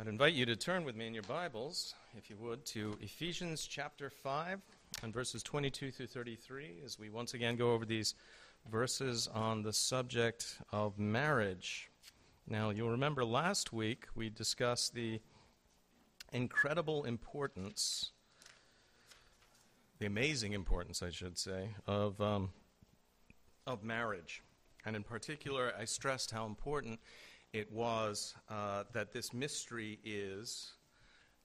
I'd invite you to turn with me in your Bibles, if you would, to Ephesians chapter 5 and verses 22 through 33 as we once again go over these verses on the subject of marriage. Now, you'll remember last week we discussed the incredible importance, the amazing importance, I should say, of, um, of marriage. And in particular, I stressed how important it was uh, that this mystery is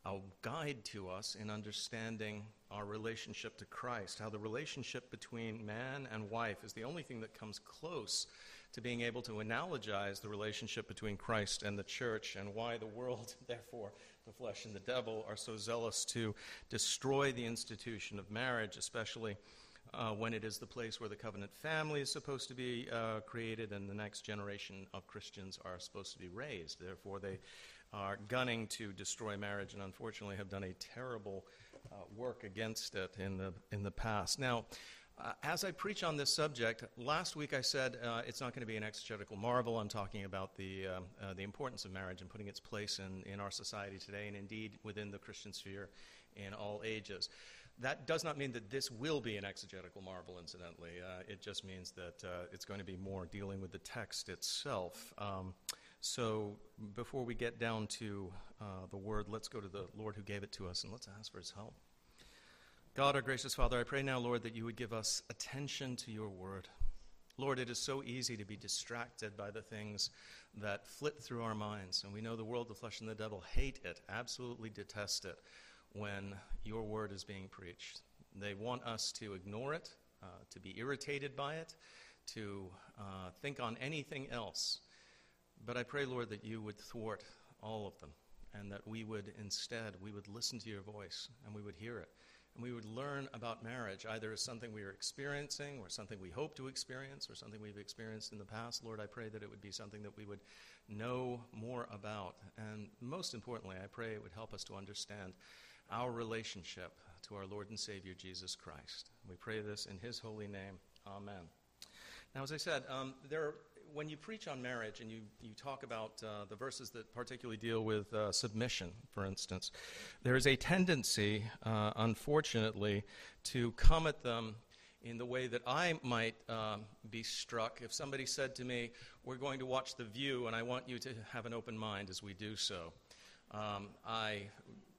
a guide to us in understanding our relationship to Christ, how the relationship between man and wife is the only thing that comes close to being able to analogize the relationship between Christ and the church, and why the world, therefore, the flesh and the devil, are so zealous to destroy the institution of marriage, especially uh, when it is the place where the covenant family is supposed to be uh, created and the next generation of Christians are supposed to be raised. Therefore, they are gunning to destroy marriage and unfortunately have done a terrible uh, work against it in the, in the past. Now, uh, as I preach on this subject, last week I said uh, it's not going to be an exegetical marvel. I'm talking about the, um, uh, the importance of marriage and putting its place in, in our society today and indeed within the Christian sphere in all ages. That does not mean that this will be an exegetical marvel, incidentally. Uh, it just means that uh, it's going to be more dealing with the text itself. Um, so before we get down to uh, the word, let's go to the Lord who gave it to us and let's ask for his help. God, our gracious Father, I pray now, Lord, that you would give us attention to your word. Lord, it is so easy to be distracted by the things that flit through our minds. And we know the world, the flesh, and the devil hate it, absolutely detest it when your word is being preached. They want us to ignore it, uh, to be irritated by it, to uh, think on anything else. But I pray, Lord, that you would thwart all of them and that we would instead, we would listen to your voice and we would hear it. And we would learn about marriage either as something we are experiencing or something we hope to experience or something we've experienced in the past. Lord, I pray that it would be something that we would know more about. And most importantly, I pray it would help us to understand our relationship to our Lord and Savior Jesus Christ. We pray this in His holy name. Amen. Now, as I said, um, there, when you preach on marriage and you, you talk about uh, the verses that particularly deal with uh, submission, for instance, there is a tendency, uh, unfortunately, to come at them in the way that I might um, be struck if somebody said to me, We're going to watch The View, and I want you to have an open mind as we do so. Um, I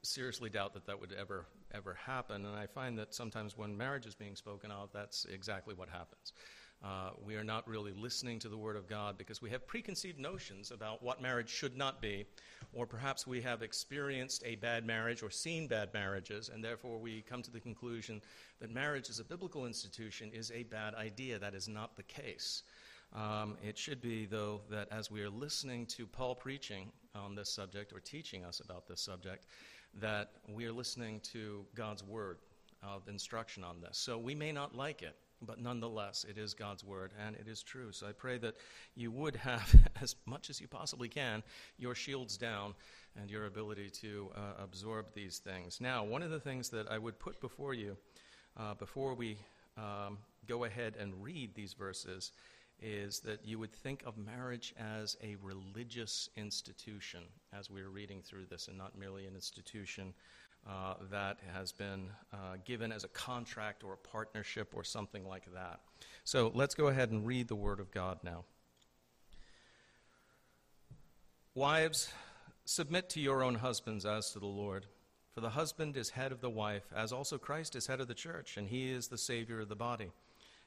seriously doubt that that would ever ever happen. And I find that sometimes when marriage is being spoken of, that's exactly what happens. Uh, we are not really listening to the Word of God because we have preconceived notions about what marriage should not be, or perhaps we have experienced a bad marriage or seen bad marriages, and therefore we come to the conclusion that marriage as a biblical institution is a bad idea. That is not the case. Um, it should be, though, that as we are listening to Paul preaching on this subject or teaching us about this subject, that we are listening to God's word of instruction on this. So we may not like it, but nonetheless, it is God's word and it is true. So I pray that you would have, as much as you possibly can, your shields down and your ability to uh, absorb these things. Now, one of the things that I would put before you uh, before we um, go ahead and read these verses is that you would think of marriage as a religious institution as we're reading through this, and not merely an institution uh, that has been uh, given as a contract or a partnership or something like that. So let's go ahead and read the Word of God now. Wives, submit to your own husbands as to the Lord. For the husband is head of the wife, as also Christ is head of the church, and he is the Savior of the body.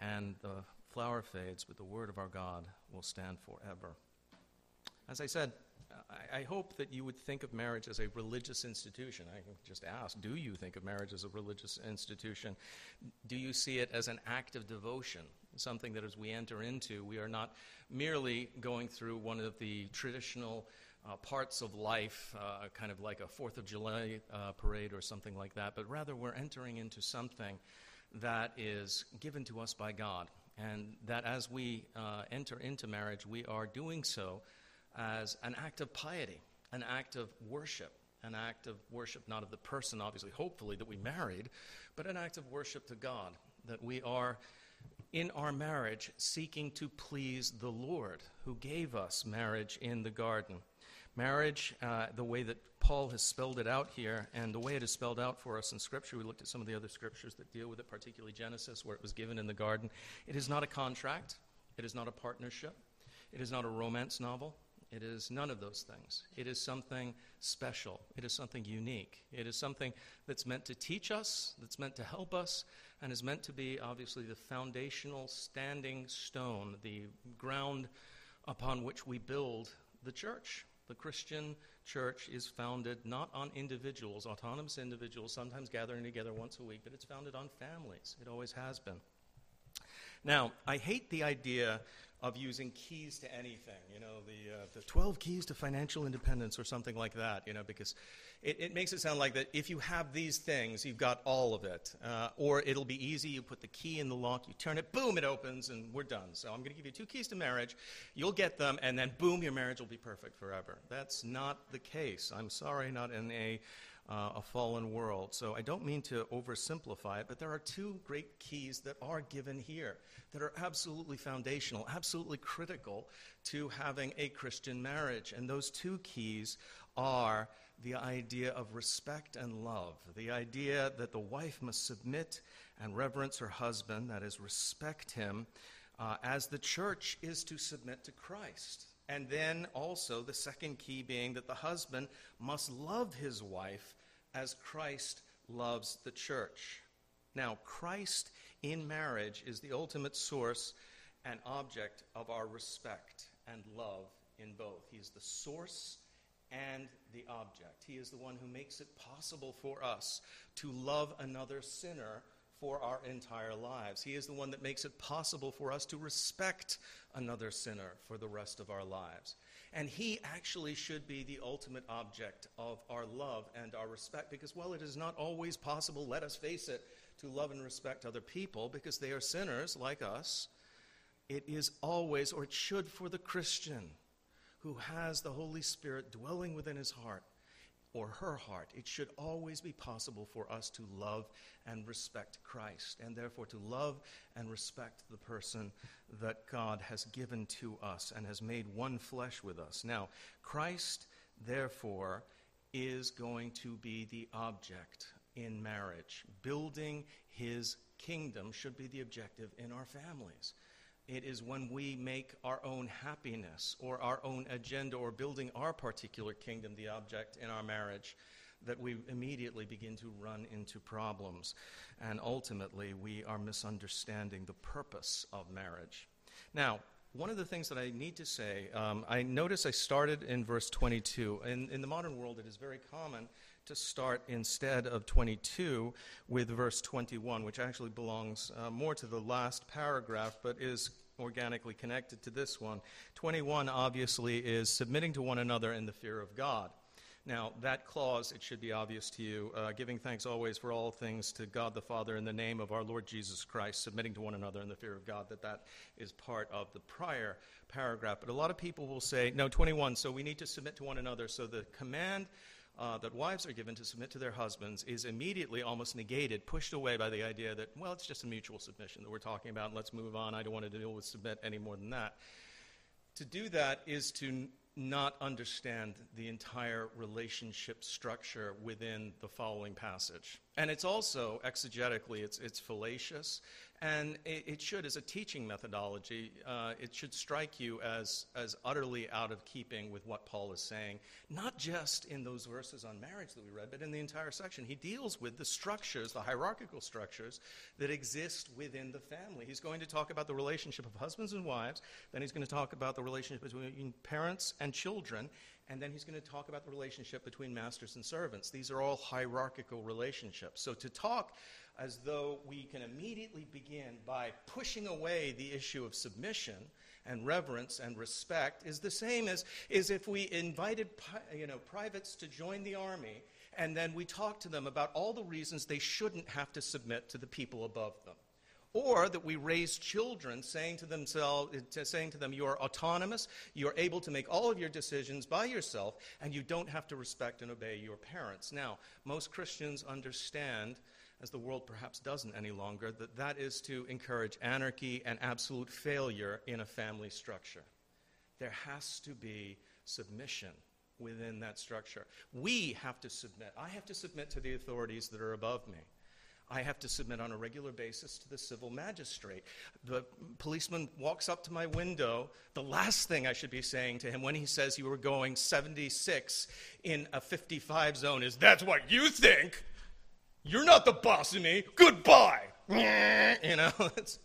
and the flower fades, but the word of our God will stand forever. As I said, I, I, hope that you would think of marriage as a religious institution. I can just ask do you think of marriage as a religious institution? Do you see it as an act of devotion? Something that as we enter into, we are not merely going through one of the traditional uh, parts of life, uh, kind of like a Fourth of July uh, parade or something like that, but rather we're entering into something that is given to us by God. And that as we uh, enter into marriage, we are doing so as an act of piety, an act of worship, an act of worship not of the person, obviously, hopefully, that we married, but an act of worship to God, that we are in our marriage seeking to please the Lord who gave us marriage in the garden. Marriage, uh, the way that Paul has spelled it out here, and the way it is spelled out for us in Scripture, we looked at some of the other scriptures that deal with it, particularly Genesis, where it was given in the garden. It is not a contract, it is not a partnership, it is not a romance novel, it is none of those things. It is something special. It is something unique. It is something that's meant to teach us, that's meant to help us, and is meant to be, obviously, the foundational standing stone, the ground upon which we build the church. The Christian church is founded not on individuals, autonomous individuals, sometimes gathering together once a week, but it's founded on families. It always has been. Now, I hate the idea of using keys to anything, you know, the, uh, the 12 keys to financial independence or something like that, you know, because it, it makes it sound like that if you have these things, you've got all of it. Uh, or it'll be easy, you put the key in the lock, you turn it, boom, it opens, and we're done. So I'm going to give you two keys to marriage, you'll get them, and then boom, your marriage will be perfect forever. That's not the case. I'm sorry, not in a uh, a fallen world. So I don't mean to oversimplify it, but there are two great keys that are given here that are absolutely foundational, absolutely critical to having a Christian marriage. And those two keys are the idea of respect and love, the idea that the wife must submit and reverence her husband, that is, respect him, uh, as the church is to submit to Christ. And then also the second key being that the husband must love his wife as Christ loves the church. Now, Christ in marriage is the ultimate source and object of our respect and love in both. He is the source and the object. He is the one who makes it possible for us to love another sinner for our entire lives. He is the one that makes it possible for us to respect another sinner for the rest of our lives. And He actually should be the ultimate object of our love and our respect because, well, it is not always possible, let us face it, to love and respect other people because they are sinners like us. It is always, or it should for the Christian who has the Holy Spirit dwelling within his heart or her heart, it should always be possible for us to love and respect Christ, and therefore to love and respect the person that God has given to us and has made one flesh with us. Now, Christ, therefore, is going to be the object in marriage. Building his kingdom should be the objective in our families. It is when we make our own happiness or our own agenda or building our particular kingdom the object in our marriage that we immediately begin to run into problems. And ultimately, we are misunderstanding the purpose of marriage. Now, one of the things that I need to say, um, I notice I started in verse 22. In, in the modern world, it is very common to start instead of 22 with verse 21, which actually belongs uh, more to the last paragraph, but is organically connected to this one. 21 obviously is submitting to one another in the fear of God. Now, that clause, it should be obvious to you, uh, giving thanks always for all things to God the Father in the name of our Lord Jesus Christ, submitting to one another in the fear of God, that that is part of the prior paragraph. But a lot of people will say, no, 21, so we need to submit to one another. So the command uh, that wives are given to submit to their husbands is immediately almost negated, pushed away by the idea that, well, it's just a mutual submission that we're talking about, and let's move on. I don't want to deal with submit any more than that. To do that is to n- not understand the entire relationship structure within the following passage. And it's also, exegetically, it's, it's fallacious And it, it should, as a teaching methodology, uh, it should strike you as, as utterly out of keeping with what Paul is saying, not just in those verses on marriage that we read, but in the entire section. He deals with the structures, the hierarchical structures that exist within the family. He's going to talk about the relationship of husbands and wives, then he's going to talk about the relationship between parents and children, and then he's going to talk about the relationship between masters and servants. These are all hierarchical relationships. So to talk as though we can immediately begin by pushing away the issue of submission and reverence and respect is the same as, as if we invited you know, privates to join the army and then we talk to them about all the reasons they shouldn't have to submit to the people above them. Or that we raise children saying to themselves, saying to them, you are autonomous, you are able to make all of your decisions by yourself, and you don't have to respect and obey your parents. Now, most Christians understand as the world perhaps doesn't any longer, that that is to encourage anarchy and absolute failure in a family structure. There has to be submission within that structure. We have to submit. I have to submit to the authorities that are above me. I have to submit on a regular basis to the civil magistrate. The policeman walks up to my window. The last thing I should be saying to him when he says you were going 76 in a 55 zone is, That's what you think. You're not the boss of me. Goodbye. You know, it's,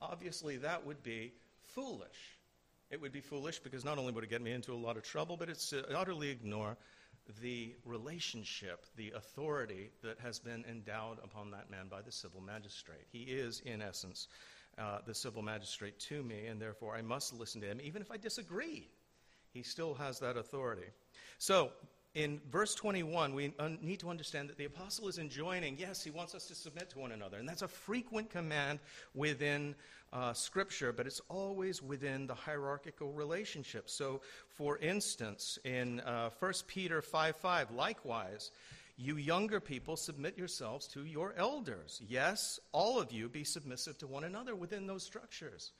obviously that would be foolish. It would be foolish because not only would it get me into a lot of trouble, but it's uh, utterly ignore the relationship, the authority that has been endowed upon that man by the civil magistrate. He is, in essence, uh, the civil magistrate to me, and therefore I must listen to him, even if I disagree. He still has that authority. So, in verse 21, we un- need to understand that the apostle is enjoining, yes, he wants us to submit to one another. And that's a frequent command within uh, Scripture, but it's always within the hierarchical relationship. So, for instance, in uh, 1 Peter 5 5, likewise, you younger people, submit yourselves to your elders. Yes, all of you be submissive to one another within those structures.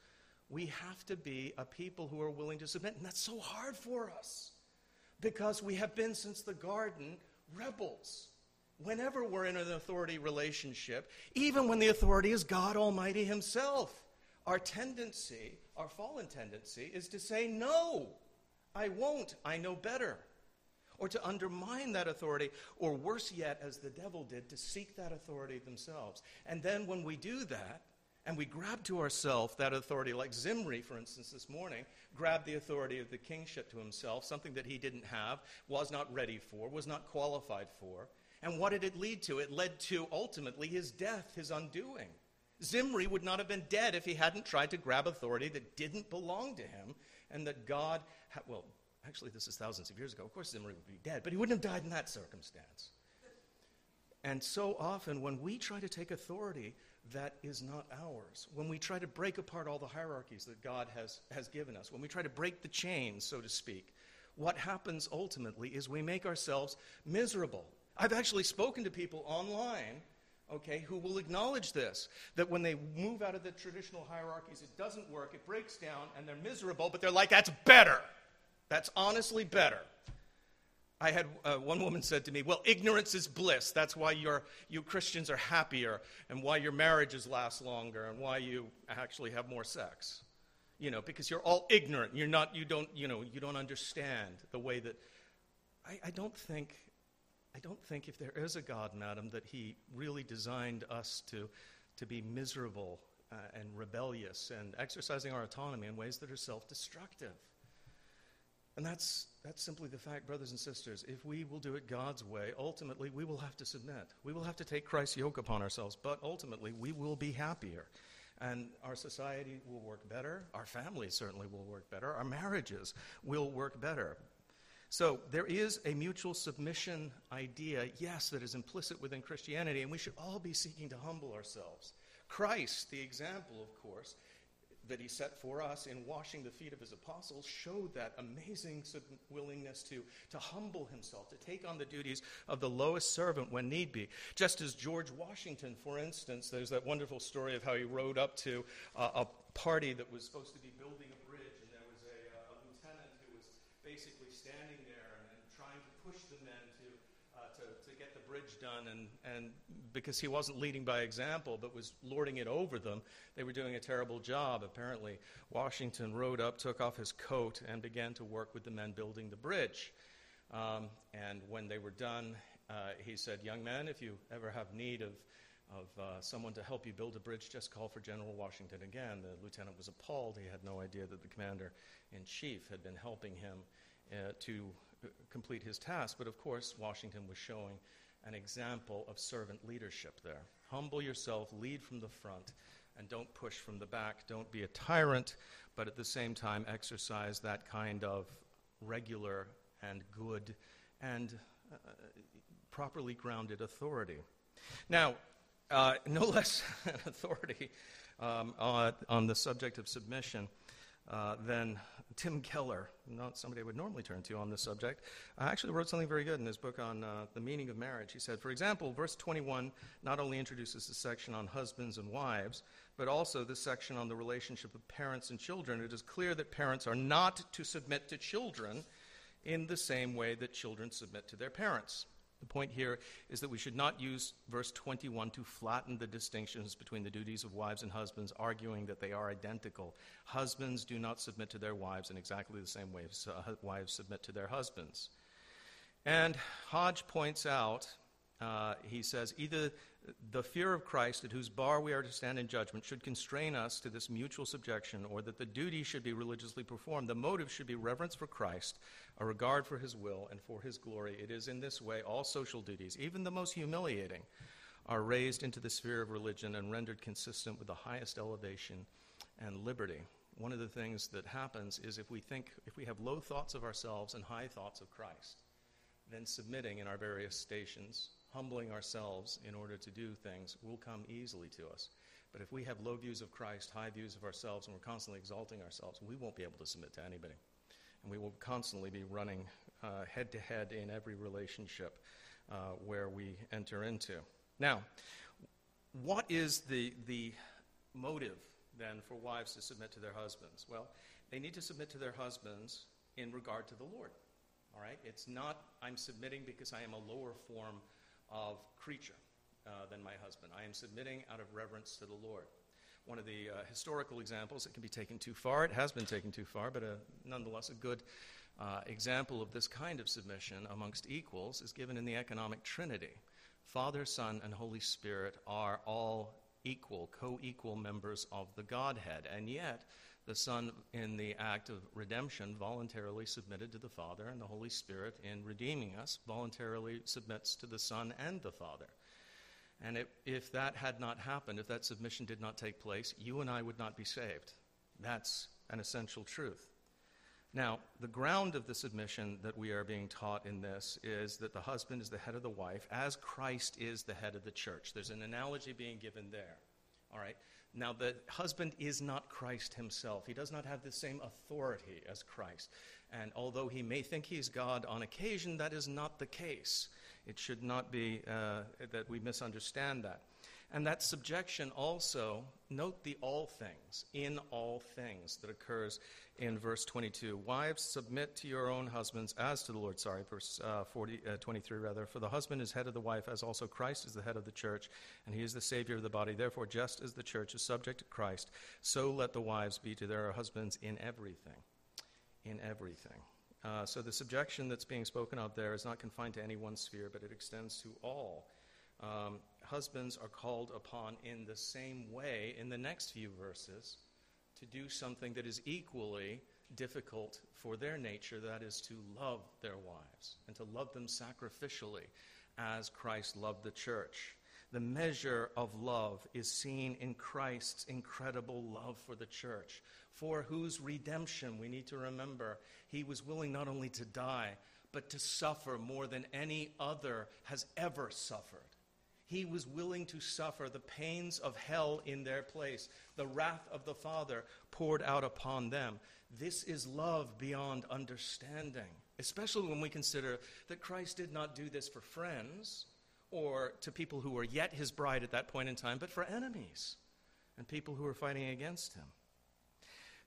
We have to be a people who are willing to submit, and that's so hard for us because we have been since the garden rebels. Whenever we're in an authority relationship, even when the authority is God Almighty Himself, our tendency, our fallen tendency, is to say, No, I won't, I know better. Or to undermine that authority, or worse yet, as the devil did, to seek that authority themselves. And then when we do that, and we grab to ourselves that authority, like Zimri, for instance, this morning, grabbed the authority of the kingship to himself, something that he didn't have, was not ready for, was not qualified for. And what did it lead to? It led to ultimately his death, his undoing. Zimri would not have been dead if he hadn't tried to grab authority that didn't belong to him and that God, ha- well, actually, this is thousands of years ago. Of course, Zimri would be dead, but he wouldn't have died in that circumstance. And so often, when we try to take authority that is not ours. When we try to break apart all the hierarchies that God has, has given us, when we try to break the chains, so to speak, what happens ultimately is we make ourselves miserable. I've actually spoken to people online, okay, who will acknowledge this that when they move out of the traditional hierarchies, it doesn't work, it breaks down, and they're miserable, but they're like, that's better. That's honestly better. I had uh, one woman said to me, Well, ignorance is bliss. That's why you you Christians are happier and why your marriages last longer and why you actually have more sex. You know, because you're all ignorant. You're not, you don't, you know, you don't understand the way that. I, I don't think, I don't think if there is a God, madam, that he really designed us to, to be miserable uh, and rebellious and exercising our autonomy in ways that are self destructive. And that's, that's simply the fact, brothers and sisters. If we will do it God's way, ultimately we will have to submit. We will have to take Christ's yoke upon ourselves, but ultimately we will be happier. And our society will work better. Our families certainly will work better. Our marriages will work better. So there is a mutual submission idea, yes, that is implicit within Christianity, and we should all be seeking to humble ourselves. Christ, the example, of course, that he set for us in washing the feet of his apostles showed that amazing willingness to, to humble himself, to take on the duties of the lowest servant when need be. Just as George Washington, for instance, there's that wonderful story of how he rode up to uh, a party that was supposed to be building a bridge, and there was a, uh, a lieutenant who was basically standing there and, and, trying to push the men to, uh, to, to get the bridge done, and, and because he wasn't leading by example but was lording it over them, they were doing a terrible job. Apparently, Washington rode up, took off his coat, and began to work with the men building the bridge. Um, and when they were done, uh, he said, Young men, if you ever have need of, of uh, someone to help you build a bridge, just call for General Washington again. The lieutenant was appalled. He had no idea that the commander in chief had been helping him uh, to uh, complete his task. But of course, Washington was showing an example of servant leadership there. Humble yourself, lead from the front, and don't push from the back. Don't be a tyrant, but at the same time, exercise that kind of regular and good and uh, properly grounded authority. Now, uh, no less authority um, on, the subject of submission uh, than Tim Keller, not somebody I would normally turn to on this subject, uh, actually wrote something very good in his book on uh, the meaning of marriage. He said, for example, verse 21 not only introduces the section on husbands and wives, but also the section on the relationship of parents and children. It is clear that parents are not to submit to children in the same way that children submit to their parents. The point here is that we should not use verse 21 to flatten the distinctions between the duties of wives and husbands, arguing that they are identical. Husbands do not submit to their wives in exactly the same way as uh, wives submit to their husbands. And Hodge points out, uh, he says, either the fear of Christ, at whose bar we are to stand in judgment, should constrain us to this mutual subjection, or that the duty should be religiously performed. The motive should be reverence for Christ, a regard for his will, and for his glory. It is in this way all social duties, even the most humiliating, are raised into the sphere of religion and rendered consistent with the highest elevation and liberty. One of the things that happens is if we think, if we have low thoughts of ourselves and high thoughts of Christ, then submitting in our various stations humbling ourselves in order to do things will come easily to us. But if we have low views of Christ, high views of ourselves, and we're constantly exalting ourselves, we won't be able to submit to anybody. And we will constantly be running head to head in every relationship uh, where we enter into. Now, what is the, the motive then for wives to submit to their husbands? Well, they need to submit to their husbands in regard to the Lord. All right? It's not, I'm submitting because I am a lower form of creature uh, than my husband. I am submitting out of reverence to the Lord. One of the uh, historical examples that can be taken too far, it has been taken too far, but a, uh, nonetheless a good uh, example of this kind of submission amongst equals is given in the economic trinity. Father, Son, and Holy Spirit are all equal, co equal members of the Godhead, and yet the Son, in the act of redemption, voluntarily submitted to the Father, and the Holy Spirit, in redeeming us, voluntarily submits to the Son and the Father. And it, if that had not happened, if that submission did not take place, you and I would not be saved. That's an essential truth. Now, the ground of the submission that we are being taught in this is that the husband is the head of the wife, as Christ is the head of the church. There's an analogy being given there. All right? Now, the husband is not Christ himself. He does not have the same authority as Christ. And although he may think he's God on occasion, that is not the case. It should not be uh, that we misunderstand that. And that subjection also, note the all things, in all things that occurs in verse 22. Wives, submit to your own husbands as to the Lord. Sorry, verse uh, 40, uh, 23 rather. For the husband is head of the wife, as also Christ is the head of the church, and he is the Savior of the body. Therefore, just as the church is subject to Christ, so let the wives be to their husbands in everything. In everything. Uh, so the subjection that's being spoken of there is not confined to any one sphere, but it extends to all. Um, husbands are called upon in the same way in the next few verses to do something that is equally difficult for their nature that is, to love their wives and to love them sacrificially as Christ loved the church. The measure of love is seen in Christ's incredible love for the church, for whose redemption we need to remember he was willing not only to die, but to suffer more than any other has ever suffered. He was willing to suffer the pains of hell in their place, the wrath of the Father poured out upon them. This is love beyond understanding, especially when we consider that Christ did not do this for friends or to people who were yet his bride at that point in time, but for enemies and people who were fighting against him.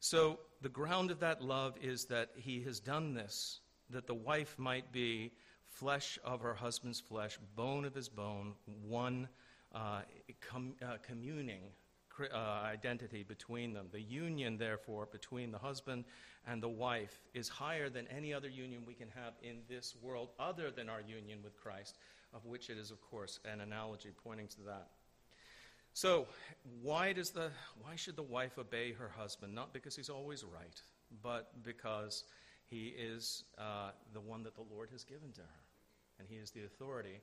So, the ground of that love is that he has done this, that the wife might be flesh of her husband's flesh, bone of his bone, one uh, com- uh, communing uh, identity between them. The union, therefore, between the husband and the wife is higher than any other union we can have in this world other than our union with Christ, of which it is, of course, an analogy pointing to that. So, why, does the, why should the wife obey her husband? Not because he's always right, but because he is uh, the one that the Lord has given to her. And he is the authority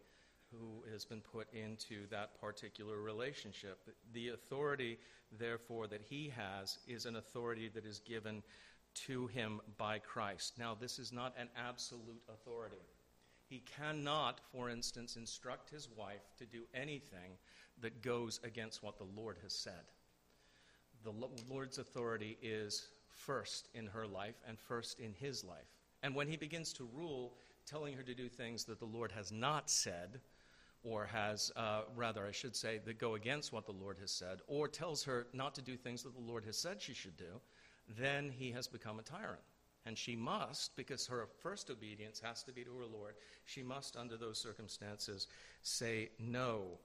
who has been put into that particular relationship. The authority, therefore, that he has is an authority that is given to him by Christ. Now, this is not an absolute authority. He cannot, for instance, instruct his wife to do anything that goes against what the Lord has said. The Lord's authority is first in her life and first in his life. And when he begins to rule, telling her to do things that the Lord has not said, or has, uh, rather, I should say, that go against what the Lord has said, or tells her not to do things that the Lord has said she should do, then he has become a tyrant. And she must, because her first obedience has to be to her Lord, she must, under those circumstances, say no.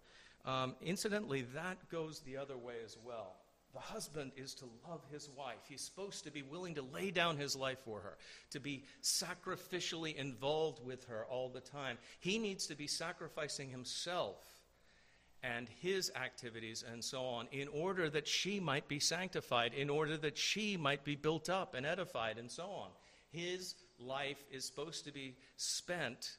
Um, incidentally, that goes the other way as well. The husband is to love his wife. He's supposed to be willing to lay down his life for her, to be sacrificially involved with her all the time. He needs to be sacrificing himself and his activities and so on in order that she might be sanctified, in order that she might be built up and edified and so on. His life is supposed to be spent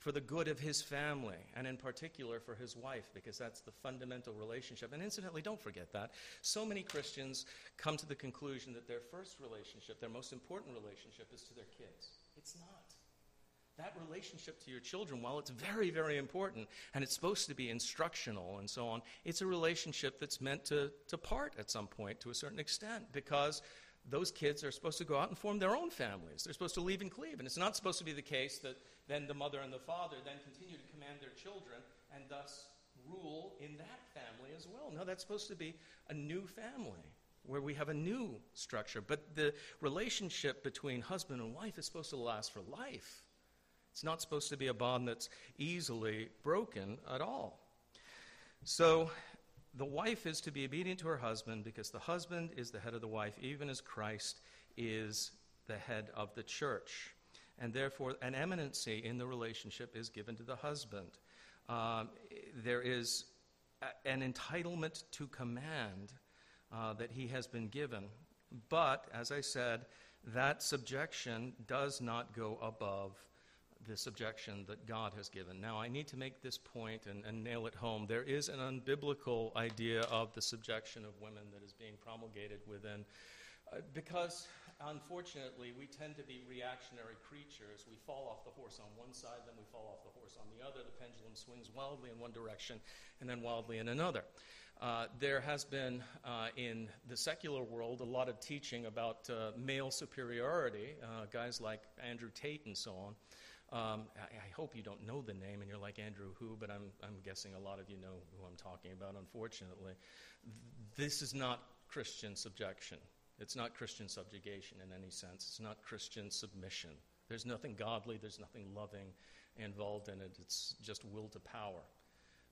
for the good of his family, and in particular for his wife, because that's the fundamental relationship. And incidentally, don't forget that. So many Christians come to the conclusion that their first relationship, their most important relationship, is to their kids. It's not. That relationship to your children, while it's very, very important and it's supposed to be instructional and so on, it's a relationship that's meant to, to part at some point to a certain extent because those kids are supposed to go out and form their own families. They're supposed to leave and cleave. And it's not supposed to be the case that then the mother and the father then continue to command their children and thus rule in that family as well. No, that's supposed to be a new family where we have a new structure. But the relationship between husband and wife is supposed to last for life. It's not supposed to be a bond that's easily broken at all. So the wife is to be obedient to her husband because the husband is the head of the wife, even as Christ is the head of the church and therefore an eminency in the relationship is given to the husband. Um, there is a, an entitlement to command uh, that he has been given. But, as I said, that subjection does not go above the subjection that God has given. Now, I need to make this point and, and, nail it home. There is an unbiblical idea of the subjection of women that is being promulgated within, uh, because unfortunately, we tend to be reactionary creatures. We fall off the horse on one side, then we fall off the horse on the other. The pendulum swings wildly in one direction and then wildly in another. Uh, there has been uh, in the secular world a lot of teaching about uh, male superiority, uh, guys like Andrew Tate and so on. Um, I, I, hope you don't know the name and you're like Andrew who, but I'm, I'm guessing a lot of you know who I'm talking about, unfortunately. This is not Christian subjection. It's not Christian subjugation in any sense. It's not Christian submission. There's nothing godly, there's nothing loving involved in it. It's just will to power.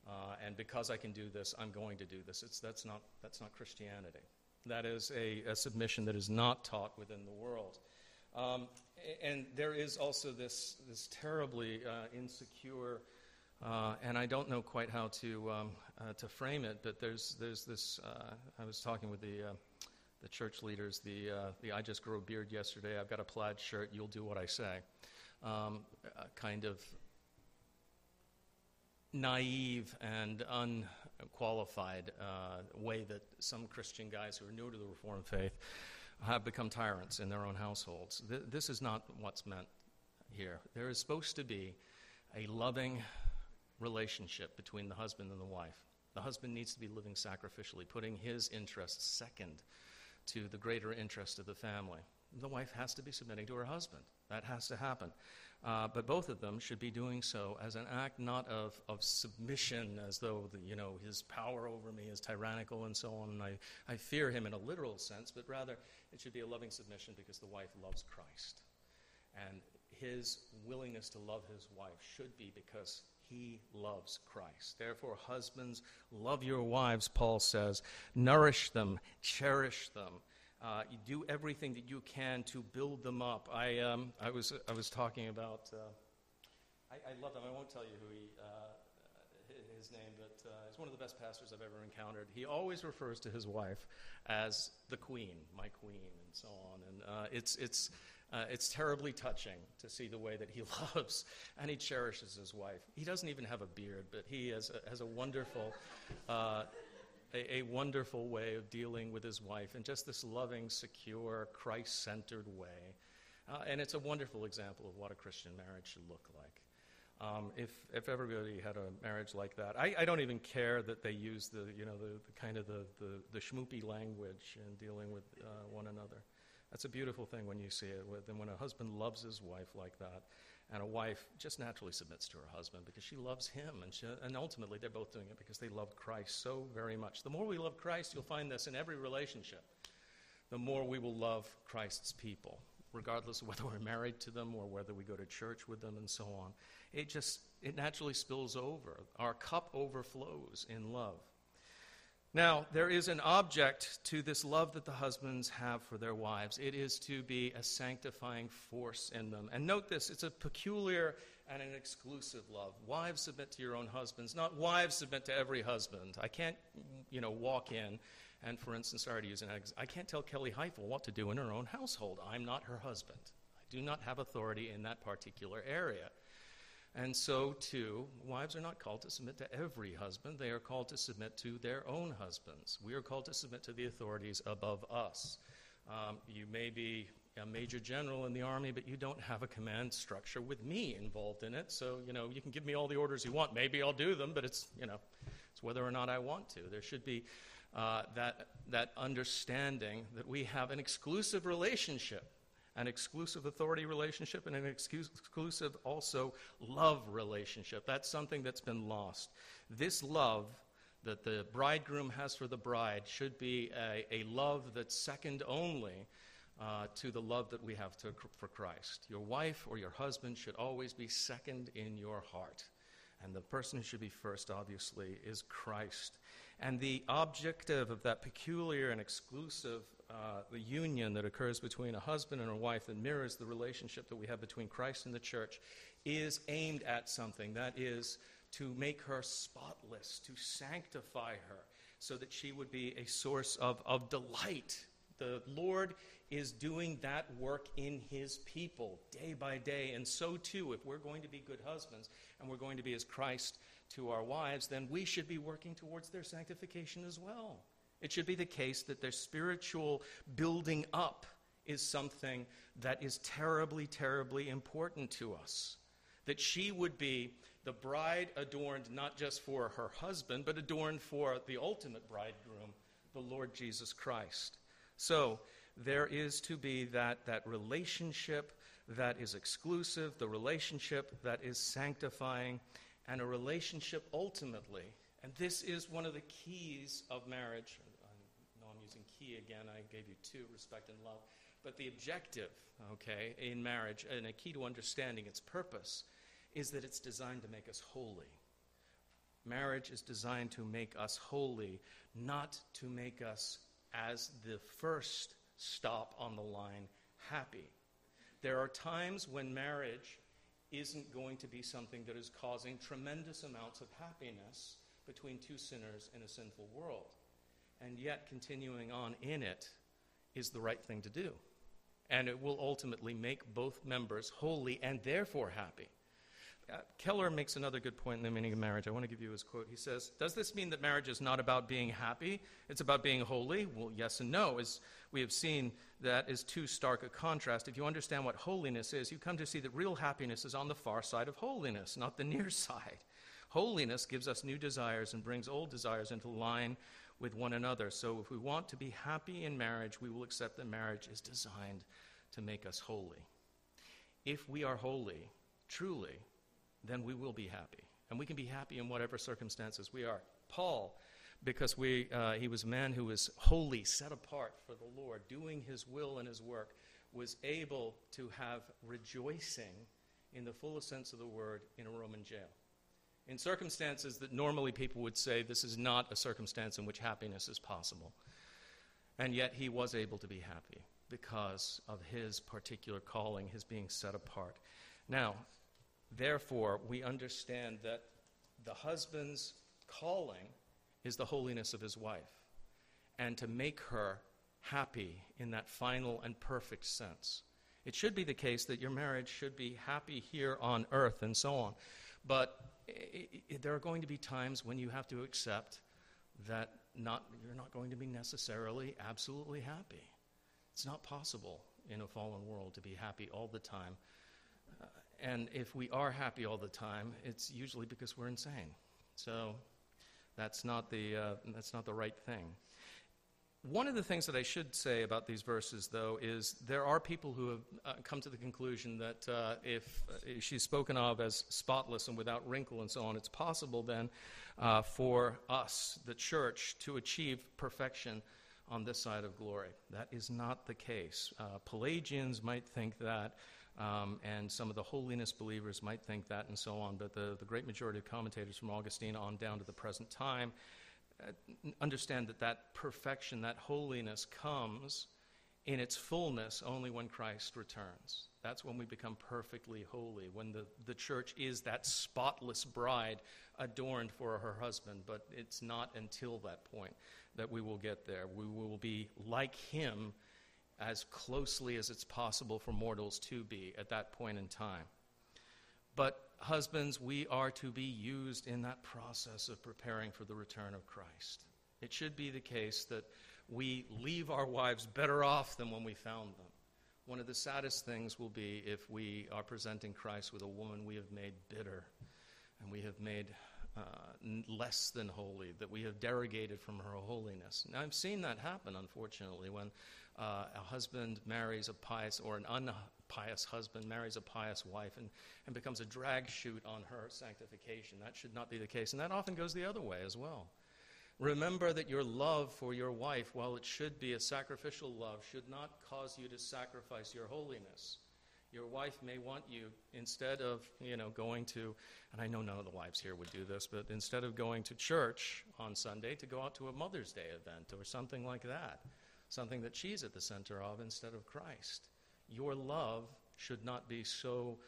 Uh, and because I can do this, I'm going to do this. It's, that's, not, that's not Christianity. That is a, a submission that is not taught within the world. Um, and there is also this, this terribly uh, insecure, uh, and I don't know quite how to, um, uh, to frame it, but there's, there's this. Uh, I was talking with the uh, the church leaders, the, uh, the I just grew a beard yesterday, I've got a plaid shirt, you'll do what I say. Um, kind of naive and unqualified way that some Christian guys who are new to the Reformed faith have become tyrants in their own households. Th- this is not what's meant here. There is supposed to be a loving relationship between the husband and the wife. The husband needs to be living sacrificially, putting his interests second to the greater interest of the family. The wife has to be submitting to her husband. That has to happen. Uh, but both of them should be doing so as an act not of, of submission, as though the, you know his power over me is tyrannical and so on. And I, I fear him in a literal sense, but rather it should be a loving submission because the wife loves Christ. And his willingness to love his wife should be because he loves Christ. Therefore, husbands, love your wives, Paul says. Nourish them, cherish them. Uh, do everything that you can to build them up. I, um, I, was, I was talking about, uh, I, I, love him. I won't tell you who he, uh, his name, but one of the best pastors I've ever encountered. He always refers to his wife as the queen, my queen, and so on. And uh, it's, it's, uh, it's terribly touching to see the way that he loves and he cherishes his wife. He doesn't even have a beard, but he has a, has a wonderful, uh, a, a, wonderful way of dealing with his wife in just this loving, secure, Christ centered way. Uh, and it's a wonderful example of what a Christian marriage should look like. Um, if, if everybody had a marriage like that, I, I don't even care that they use the, you know, the, the kind of the, the, the schmoopy language in dealing with uh, one another. That's a beautiful thing when you see it. And when a husband loves his wife like that, and a wife just naturally submits to her husband because she loves him, and, she, and ultimately they're both doing it because they love Christ so very much. The more we love Christ, you'll find this in every relationship, the more we will love Christ's people, regardless of whether we're married to them or whether we go to church with them and so on. It just, it naturally spills over. Our cup overflows in love. Now, there is an object to this love that the husbands have for their wives. It is to be a sanctifying force in them. And note this it's a peculiar and an exclusive love. Wives submit to your own husbands, not wives submit to every husband. I can't, you know, walk in and, for instance, sorry to use an I can't tell Kelly Heifel what to do in her own household. I'm not her husband. I do not have authority in that particular area. And so, too, wives are not called to submit to every husband. They are called to submit to their own husbands. We are called to submit to the authorities above us. Um, you may be a major general in the army, but you don't have a command structure with me involved in it. So, you know, you can give me all the orders you want. Maybe I'll do them, but it's, you know, it's whether or not I want to. There should be uh, that, that understanding that we have an exclusive relationship an exclusive authority relationship and an exclusive also love relationship. That's something that's been lost. This love that the bridegroom has for the bride should be a, a love that's second only uh, to the love that we have to, for Christ. Your wife or your husband should always be second in your heart. And the person who should be first, obviously, is Christ. And the objective of that peculiar and exclusive uh, the union that occurs between a husband and a wife that mirrors the relationship that we have between Christ and the church is aimed at something. That is to make her spotless, to sanctify her, so that she would be a source of, of delight. The Lord is doing that work in his people day by day. And so, too, if we're going to be good husbands and we're going to be as Christ to our wives, then we should be working towards their sanctification as well. It should be the case that their spiritual building up is something that is terribly, terribly important to us. That she would be the bride adorned not just for her husband, but adorned for the ultimate bridegroom, the Lord Jesus Christ. So, there is to be that, that relationship that is exclusive, the relationship that is sanctifying, and a relationship ultimately. And this is one of the keys of marriage, I know I'm using key again, I gave you two respect and love. But the objective, okay, in marriage, and a key to understanding its purpose, is that it's designed to make us holy. Marriage is designed to make us holy, not to make us, as the first stop on the line, happy. There are times when marriage isn't going to be something that is causing tremendous amounts of happiness between two sinners in a sinful world and yet continuing on in it is the right thing to do. And it will ultimately make both members holy and therefore happy. Uh, Keller makes another good point in the meaning of marriage. I want to give you his quote. He says, Does this mean that marriage is not about being happy? It's about being holy? Well, yes and no. As we have seen, that is too stark a contrast. If you understand what holiness is, you come to see that real happiness is on the far side of holiness, not the near side. Holiness gives us new desires and brings old desires into line with one another. So if we want to be happy in marriage, we will accept that marriage is designed to make us holy. If we are holy, truly, then we will be happy. And we can be happy in whatever circumstances we are. Paul, because we, uh, he was a man who was holy, set apart for the Lord, doing his will and his work, was able to have rejoicing in the fullest sense of the word in a Roman jail. In circumstances that normally people would say this is not a circumstance in which happiness is possible. And yet he was able to be happy because of his particular calling, his being set apart. Now, therefore, we understand that the husband's calling is the holiness of his wife and to make her happy in that final and perfect sense. It should be the case that your marriage should be happy here on earth and so on. But it, it, there are going to be times when you have to accept that not, you're not going to be necessarily absolutely happy. It's not possible in a fallen world to be happy all the time. And if we are happy all the time, it's usually because we're insane. So that's not the, uh, that's not the right thing. One of the things that I should say about these verses, though, is there are people who have uh, come to the conclusion that uh, if, uh, she's spoken of as spotless and without wrinkle and so on, it's possible then uh, for us, the church, to achieve perfection on this side of glory. That is not the case. Uh, Pelagians might think that. Um, and some of the holiness believers might think that, and so on. But the, the great majority of commentators from Augustine on down to the present time uh, understand that that perfection, that holiness comes in its fullness only when Christ returns. That's when we become perfectly holy, when the, the church is that spotless bride adorned for her husband. But it's not until that point that we will get there. We will be like him as closely as it's possible for mortals to be at that point in time. But, husbands, we are to be used in that process of preparing for the return of Christ. It should be the case that we leave our wives better off than when we found them. One of the saddest things will be if we are presenting Christ with a woman we have made bitter and we have made uh, less than holy, that we have derogated from her holiness. Now, I've seen that happen, unfortunately, when uh, a husband marries a pious or an unpious husband marries a pious wife and, and becomes a drag chute on her sanctification. That should not be the case. And that often goes the other way as well. Remember that your love for your wife, while it should be a sacrificial love, should not cause you to sacrifice your holiness. Your wife may want you, instead of, you know, going to, and I know none of the wives here would do this, but instead of going to church on Sunday, to go out to a Mother's Day event or something like that something that she's at the center of instead of Christ. Your love should not be so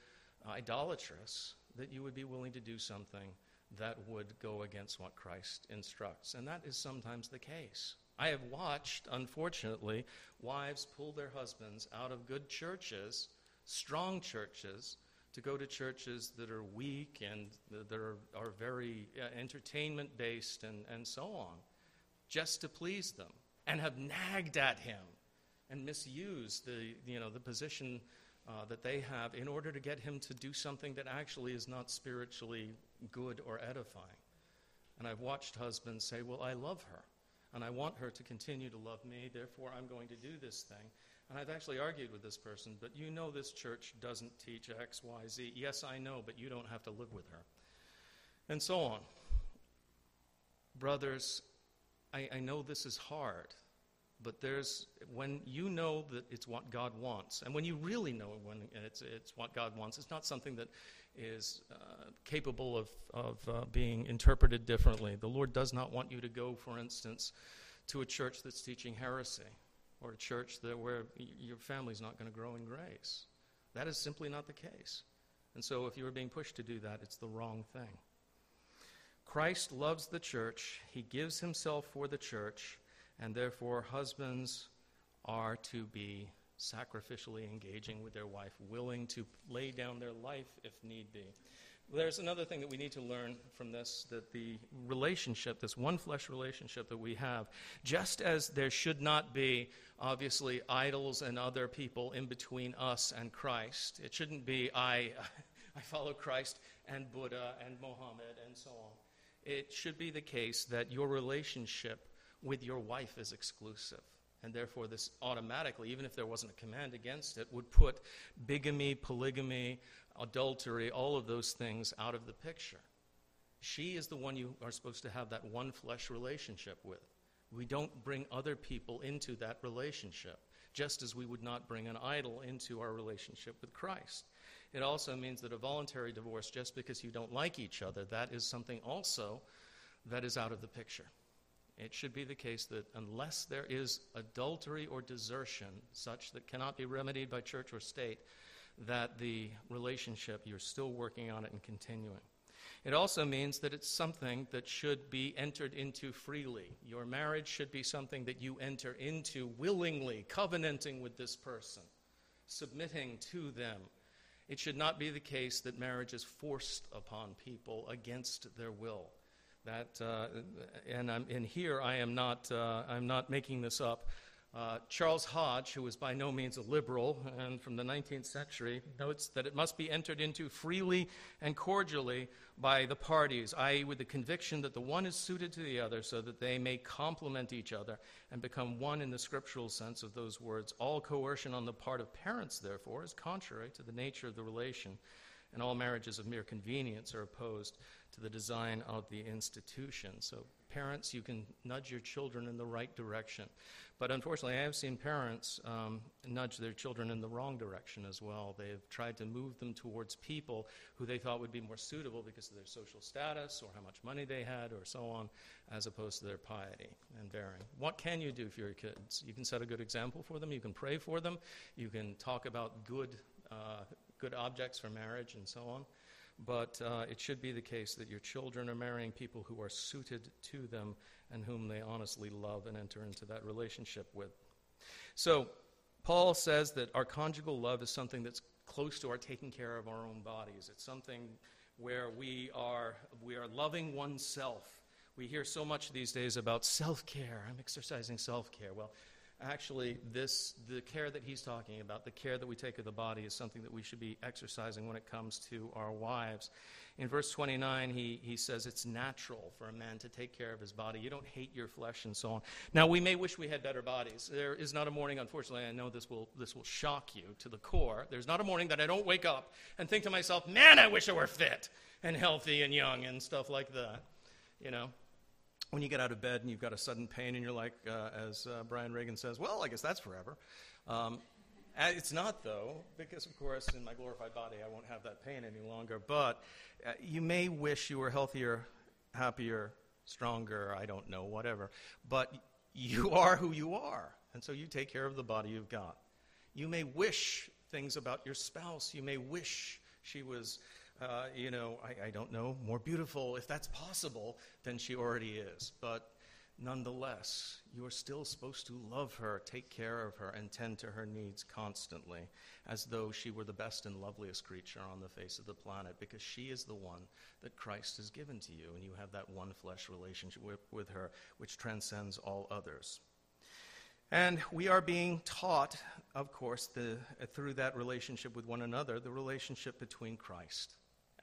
idolatrous that you would be willing to do something that would go against what Christ instructs. And that is sometimes the case. I have watched, unfortunately, wives pull their husbands out of good churches, strong churches, to go to churches that are weak and that are, are very uh, entertainment based and, and so on, just to please them and have nagged at him and misused the, you know, the position uh, that they have in order to get him to do something that actually is not spiritually good or edifying. And I've watched husbands say, Well, I love her, and I want her to continue to love me, therefore I'm going to do this thing. And I've actually argued with this person, but you know this church doesn't teach X, Y, Z. Yes, I know, but you don't have to live with her. And so on. Brothers, I, I know this is hard, but there's when you know that it's what God wants, and when you really know when it's, it's what God wants, it's not something that is uh, capable of, of uh, being interpreted differently. The Lord does not want you to go, for instance, to a church that's teaching heresy or a church that where your family's not going to grow in grace. That is simply not the case. And so if you are being pushed to do that, it's the wrong thing. Christ loves the church, he gives himself for the church, and therefore husbands are to be sacrificially engaging with their wife, willing to lay down their life if need be. There's another thing that we need to learn from this that the relationship, this one flesh relationship that we have, just as there should not be, obviously, idols and other people in between us and Christ, it shouldn't be I, I follow Christ and Buddha and Mohammed and so on it should be the case that your relationship with your wife is exclusive. And therefore, this automatically, even if there wasn't a command against it, would put bigamy, polygamy, adultery, all of those things out of the picture. She is the one you are supposed to have that one flesh relationship with. We don't bring other people into that relationship. just as we would not bring an idol into our relationship with Christ. It also means that a voluntary divorce, just because you don't like each other, that is something also that is out of the picture. It should be the case that unless there is adultery or desertion, such that cannot be remedied by church or state, that the relationship, you're still working on it and continuing. It also means that it's something that should be entered into freely. Your marriage should be something that you enter into willingly, covenanting with this person, submitting to them. It should not be the case that marriage is forced upon people against their will. That, uh, and, and here I am not, uh, I'm not making this up. Uh, Charles Hodge, who was by no means a liberal and from the 19th century, notes that it must be entered into freely and cordially by the parties, i.e., with the conviction that the one is suited to the other so that they may complement each other and become one in the scriptural sense of those words. All coercion on the part of parents, therefore, is contrary to the nature of the relation, and all marriages of mere convenience are opposed to the design of the institution. So, parents, you can nudge your children in the right direction. But unfortunately, I have seen parents um, nudge their children in the wrong direction as well. They've tried to move them towards people who they thought would be more suitable because of their social status or how much money they had or so on, as opposed to their piety and bearing. What can you do for your kids? You can set a good example for them, you can pray for them, you can talk about good, uh, good objects for marriage and so on. But uh, it should be the case that your children are marrying people who are suited to them and whom they honestly love and enter into that relationship with. So, Paul says that our conjugal love is something that's close to our taking care of our own bodies. It's something where we are, we are loving oneself. We hear so much these days about self care. I'm exercising self care. Well, actually, this, the care that he's talking about, the care that we take of the body, is something that we should be exercising when it comes to our wives. In verse 29, he, he says it's natural for a man to take care of his body. You don't hate your flesh and so on. Now, we may wish we had better bodies. There is not a morning, unfortunately, I know this will, this will shock you to the core. There's not a morning that I don't wake up and think to myself, man, I wish I were fit and healthy and young and stuff like that. You know, when you get out of bed and you've got a sudden pain and you're like, uh, as uh, Brian Regan says, well, I guess that's forever. Um, it's not, though, because, of course, in my glorified body, I won't have that pain any longer. But uh, you may wish you were healthier, happier, stronger, I don't know, whatever. But you are who you are. And so you take care of the body you've got. You may wish things about your spouse. You may wish she was uh, you know, I, I don't know, more beautiful, if that's possible, than she already is. But nonetheless, you are still supposed to love her, take care of her, and tend to her needs constantly, as though she were the best and loveliest creature on the face of the planet, because she is the one that Christ has given to you, and you have that one flesh relationship with, with her, which transcends all others. And we are being taught, of course, the, through that relationship with one another, the relationship between Christ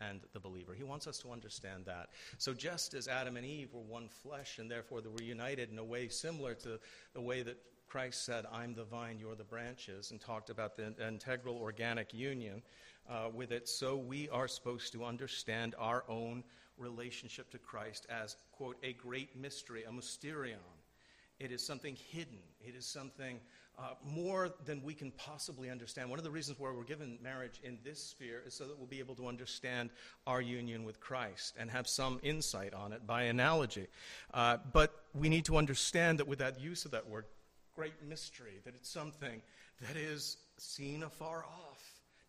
and the believer. He wants us to understand that. So, just as Adam and Eve were one flesh and therefore they were united in a way similar to the way that Christ said, I'm the vine, you're the branches, and talked about the integral organic union uh, with it, so we are supposed to understand our own relationship to Christ as, quote, a great mystery, a mysterion. It is something hidden, it is something uh, more than we can possibly understand. One of the reasons why we're given marriage in this sphere is so that we'll be able to understand our union with Christ and have some insight on it by analogy. Uh, but we need to understand that with that use of that word, great mystery, that it's something that is seen afar off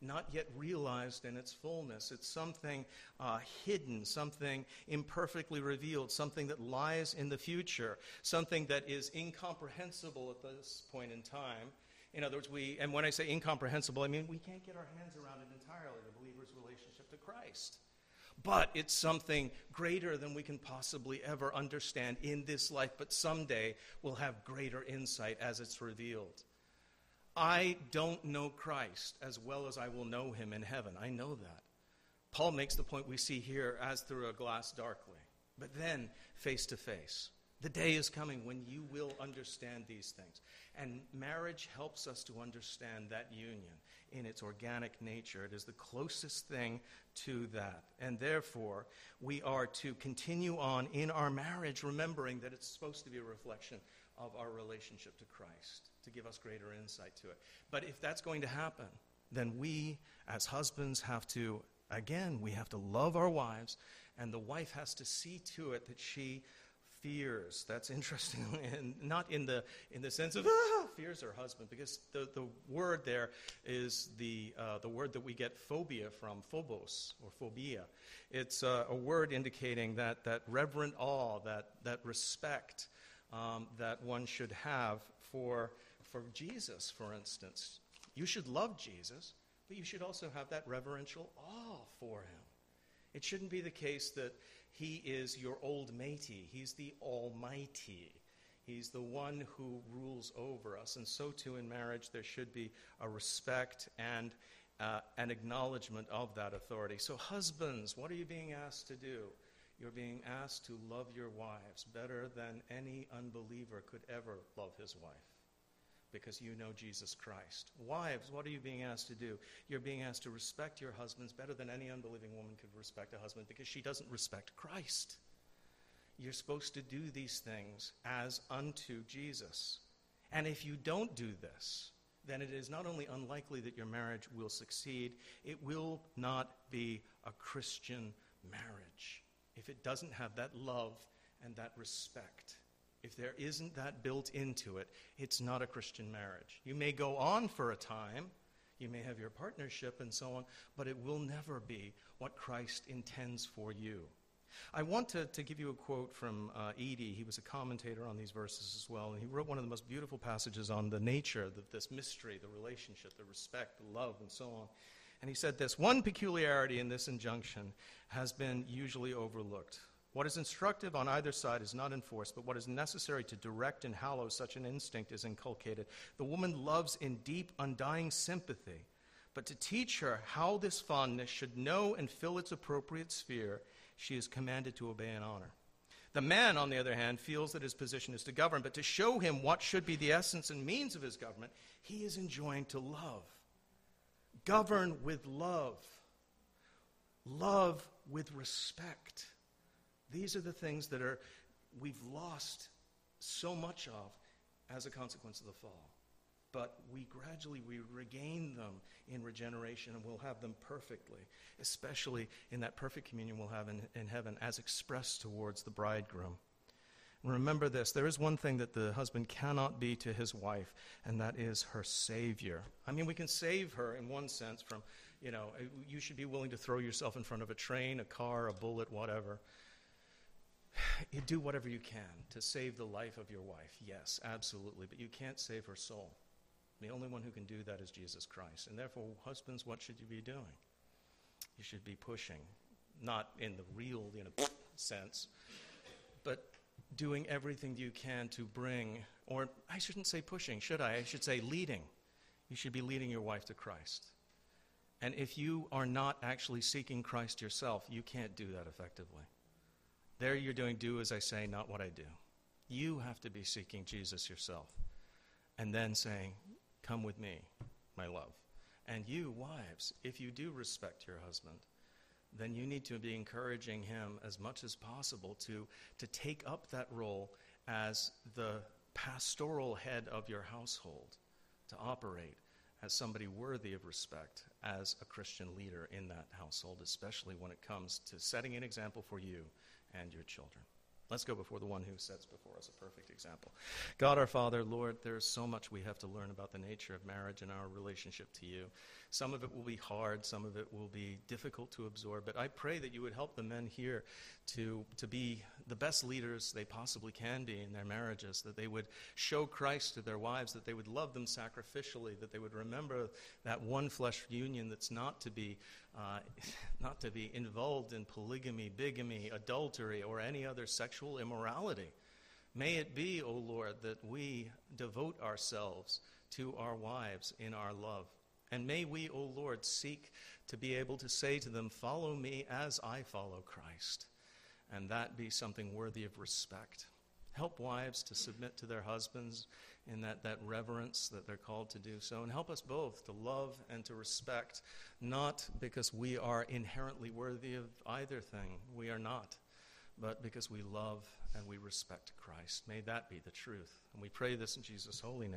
not yet realized in its fullness. It's something uh, hidden, something imperfectly revealed, something that lies in the future, something that is incomprehensible at this point in time. In other words, we, and when I say incomprehensible, I mean we can't get our hands around it entirely, the believer's relationship to Christ. But it's something greater than we can possibly ever understand in this life, but someday we'll have greater insight as it's revealed. I don't know Christ as well as I will know him in heaven. I know that. Paul makes the point we see here as through a glass darkly, but then face to face. The day is coming when you will understand these things. And marriage helps us to understand that union in its organic nature. It is the closest thing to that. And therefore, we are to continue on in our marriage, remembering that it's supposed to be a reflection of our relationship to Christ, to give us greater insight to it. But if that's going to happen, then we, as husbands, have to, again, we have to love our wives, and the wife has to see to it that she fears. That's interesting, and not in the in the sense of ah, fears her husband, because the, the word there is the uh, the word that we get phobia from, phobos or phobia. It's uh, a word indicating that that reverent awe, that that respect um, that one should have for for Jesus, for instance. You should love Jesus, but you should also have that reverential awe for him. It shouldn't be the case that he is your old matey. He's the Almighty. He's the one who rules over us. And so, too, in marriage, there should be a respect and uh, an acknowledgement of that authority. So, husbands, what are you being asked to do? You're being asked to love your wives better than any unbeliever could ever love his wife because you know Jesus Christ. Wives, what are you being asked to do? You're being asked to respect your husbands better than any unbelieving woman could respect a husband because she doesn't respect Christ. You're supposed to do these things as unto Jesus. And if you don't do this, then it is not only unlikely that your marriage will succeed, it will not be a Christian marriage if it doesn't have that love and that respect. If there isn't that built into it, it's not a Christian marriage. You may go on for a time, you may have your partnership and so on, but it will never be what Christ intends for you. I want to, to give you a quote from uh, Eadie. He was a commentator on these verses as well, and he wrote one of the most beautiful passages on the nature, of this mystery, the relationship, the respect, the love, and so on. And he said this One peculiarity in this injunction has been usually overlooked. What is instructive on either side is not enforced, but what is necessary to direct and hallow such an instinct is inculcated. The woman loves in deep, undying sympathy, but to teach her how this fondness should know and fill its appropriate sphere, she is commanded to obey and honor. The man, on the other hand, feels that his position is to govern, but to show him what should be the essence and means of his government, he is enjoined to love. Govern with love, love with respect. These are the things that are we've lost so much of as a consequence of the fall. But we gradually we regain them in regeneration and we'll have them perfectly, especially in that perfect communion we'll have in, in heaven as expressed towards the bridegroom. Remember this there is one thing that the husband cannot be to his wife, and that is her savior. I mean, we can save her in one sense from, you know, uh, you should be willing to throw yourself in front of a train, a car, a bullet, whatever you do whatever you can to save the life of your wife. Yes, absolutely. But you can't save her soul. The only one who can do that is Jesus Christ. And therefore, husbands, what should you be doing? You should be pushing, not in the real you know, sense, but doing everything you can to bring, or I shouldn't say pushing, should I? I should say leading. You should be leading your wife to Christ. And if you are not actually seeking Christ yourself, you can't do that effectively. There you're doing do as I say, not what I do. You have to be seeking Jesus yourself and then saying, Come with me, my love. And you, wives, if you do respect your husband, then you need to be encouraging him as much as possible to, to take up that role as the pastoral head of your household, to operate as somebody worthy of respect as a Christian leader in that household, especially when it comes to setting an example for you and your children. Let's go before the one who sets before us a perfect example. God our Father, Lord, there's so much we have to learn about the nature of marriage and our relationship to you. Some of it will be hard, some of it will be difficult to absorb, but I pray that you would help the men here to, to be the best leaders they possibly can be in their marriages, that they would show Christ to their wives, that they would love them sacrificially, that they would remember that one flesh union that's not to be, uh, not to be involved in polygamy, bigamy, adultery, or any other sexual immorality. May it be, O Lord, that we devote ourselves to our wives in our love. And may we, O Lord, seek to be able to say to them, Follow me as I follow Christ and that be something worthy of respect. Help wives to submit to their husbands in that, that reverence that they're called to do so. And help us both to love and to respect, not because we are inherently worthy of either thing. We are not. but because we love and we respect Christ. May that be the truth. And we pray this in Jesus' holy name.